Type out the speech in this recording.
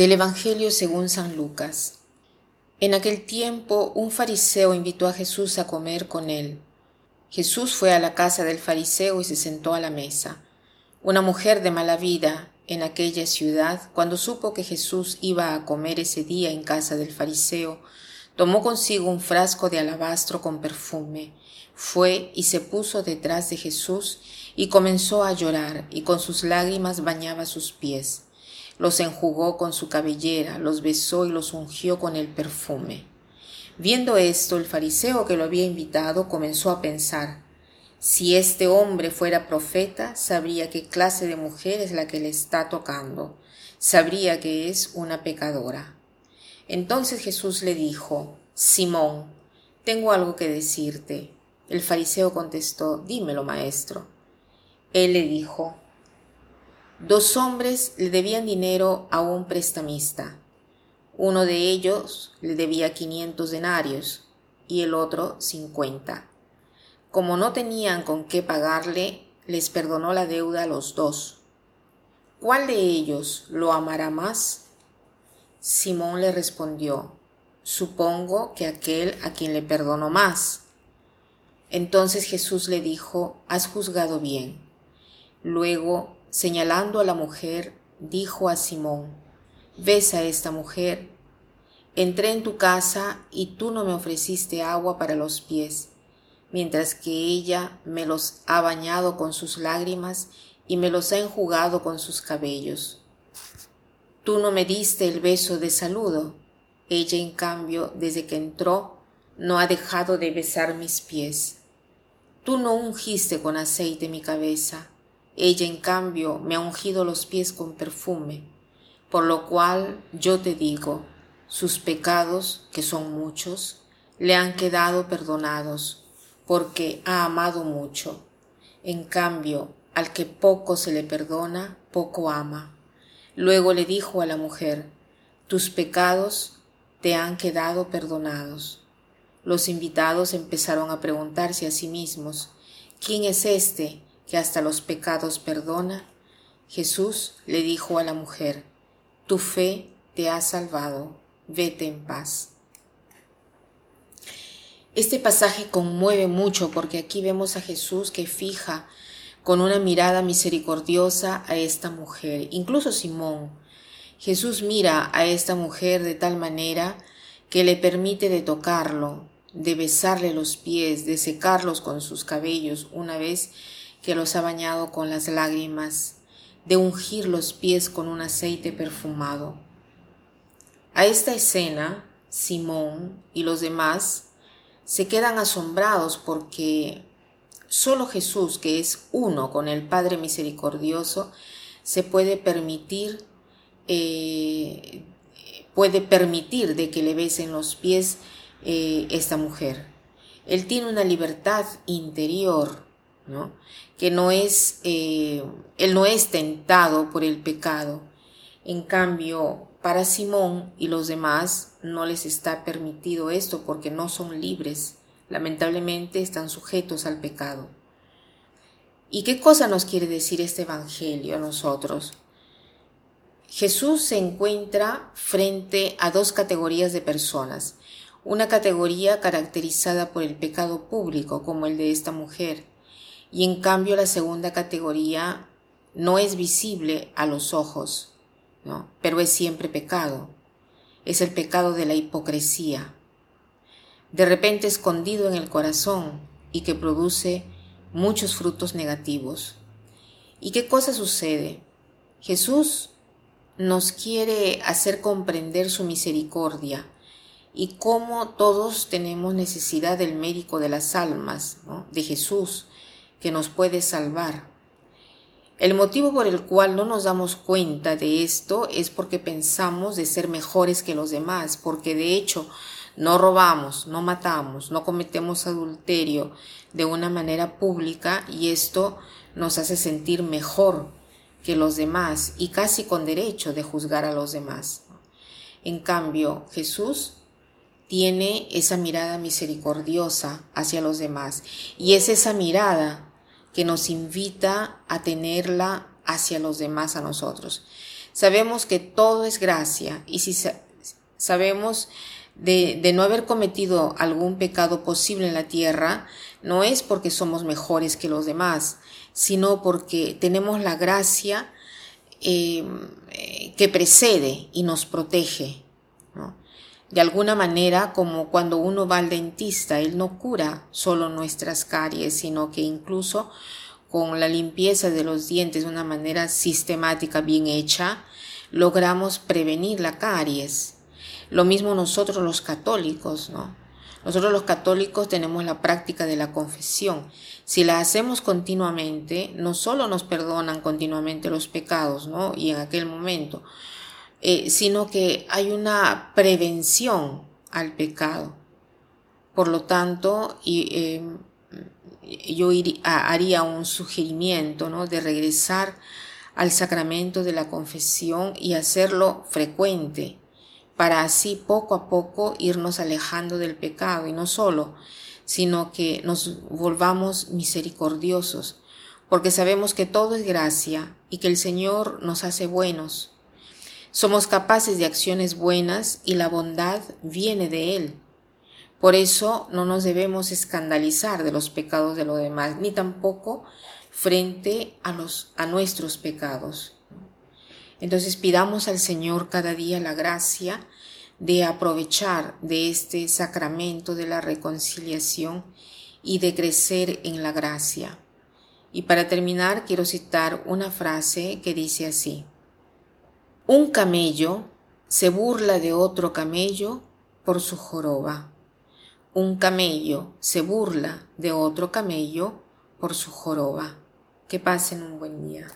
Del Evangelio según San Lucas. En aquel tiempo un fariseo invitó a Jesús a comer con él. Jesús fue a la casa del fariseo y se sentó a la mesa. Una mujer de mala vida en aquella ciudad, cuando supo que Jesús iba a comer ese día en casa del fariseo, tomó consigo un frasco de alabastro con perfume, fue y se puso detrás de Jesús y comenzó a llorar y con sus lágrimas bañaba sus pies los enjugó con su cabellera, los besó y los ungió con el perfume. Viendo esto, el fariseo que lo había invitado comenzó a pensar, si este hombre fuera profeta, sabría qué clase de mujer es la que le está tocando, sabría que es una pecadora. Entonces Jesús le dijo, Simón, tengo algo que decirte. El fariseo contestó, dímelo, maestro. Él le dijo, Dos hombres le debían dinero a un prestamista. Uno de ellos le debía 500 denarios y el otro 50. Como no tenían con qué pagarle, les perdonó la deuda a los dos. ¿Cuál de ellos lo amará más? Simón le respondió, supongo que aquel a quien le perdonó más. Entonces Jesús le dijo, has juzgado bien. Luego señalando a la mujer, dijo a Simón, Ves a esta mujer. Entré en tu casa y tú no me ofreciste agua para los pies, mientras que ella me los ha bañado con sus lágrimas y me los ha enjugado con sus cabellos. Tú no me diste el beso de saludo. Ella, en cambio, desde que entró, no ha dejado de besar mis pies. Tú no ungiste con aceite mi cabeza ella, en cambio, me ha ungido los pies con perfume, por lo cual yo te digo, sus pecados, que son muchos, le han quedado perdonados, porque ha amado mucho. En cambio, al que poco se le perdona, poco ama. Luego le dijo a la mujer, tus pecados te han quedado perdonados. Los invitados empezaron a preguntarse a sí mismos, ¿quién es este que hasta los pecados perdona, Jesús le dijo a la mujer, Tu fe te ha salvado, vete en paz. Este pasaje conmueve mucho porque aquí vemos a Jesús que fija con una mirada misericordiosa a esta mujer, incluso Simón. Jesús mira a esta mujer de tal manera que le permite de tocarlo, de besarle los pies, de secarlos con sus cabellos una vez que los ha bañado con las lágrimas, de ungir los pies con un aceite perfumado. A esta escena, Simón y los demás se quedan asombrados porque solo Jesús, que es uno con el Padre Misericordioso, se puede permitir, eh, puede permitir de que le besen los pies eh, esta mujer. Él tiene una libertad interior que no es, eh, él no es tentado por el pecado. En cambio, para Simón y los demás no les está permitido esto porque no son libres. Lamentablemente están sujetos al pecado. ¿Y qué cosa nos quiere decir este Evangelio a nosotros? Jesús se encuentra frente a dos categorías de personas. Una categoría caracterizada por el pecado público, como el de esta mujer, y en cambio la segunda categoría no es visible a los ojos, ¿no? pero es siempre pecado. Es el pecado de la hipocresía, de repente escondido en el corazón y que produce muchos frutos negativos. ¿Y qué cosa sucede? Jesús nos quiere hacer comprender su misericordia y cómo todos tenemos necesidad del médico de las almas, de Jesús, que nos puede salvar. El motivo por el cual no nos damos cuenta de esto es porque pensamos de ser mejores que los demás, porque de hecho no robamos, no matamos, no cometemos adulterio de una manera pública y esto nos hace sentir mejor que los demás y casi con derecho de juzgar a los demás. En cambio, Jesús tiene esa mirada misericordiosa hacia los demás y es esa mirada que nos invita a tenerla hacia los demás, a nosotros. Sabemos que todo es gracia y si sabemos de, no haber cometido algún pecado posible en la tierra, no es porque somos mejores que los demás, sino porque tenemos la gracia eh, que precede y nos protege. De alguna manera, como cuando uno va al dentista, él no cura solo nuestras caries, sino que incluso con la limpieza de los dientes de una manera sistemática, bien hecha, logramos prevenir la caries. Lo mismo nosotros los católicos, ¿no? Nosotros los católicos tenemos la práctica de la confesión. Si la hacemos continuamente, no solo nos perdonan continuamente los pecados, ¿no? Y en aquel momento, eh, sino que hay una prevención al pecado. Por lo tanto, y, em, yo haría un sugerimiento ¿no? de regresar al sacramento de la confesión y hacerlo frecuente, para así poco a poco irnos alejando del pecado y no solo, sino que nos volvamos misericordiosos, porque sabemos que todo es gracia y que el Señor nos hace buenos somos capaces de acciones buenas y la bondad viene de Él. Por eso no nos debemos escandalizar de los pecados de los demás, ni tampoco frente a, nuestros pecados. Entonces pidamos al Señor cada día la gracia de aprovechar de este sacramento de la reconciliación y de crecer en la gracia. Y para terminar quiero citar una frase que dice así. Un camello se burla de otro camello por su joroba. Un camello se burla de otro camello por su joroba. Que pasen un buen día.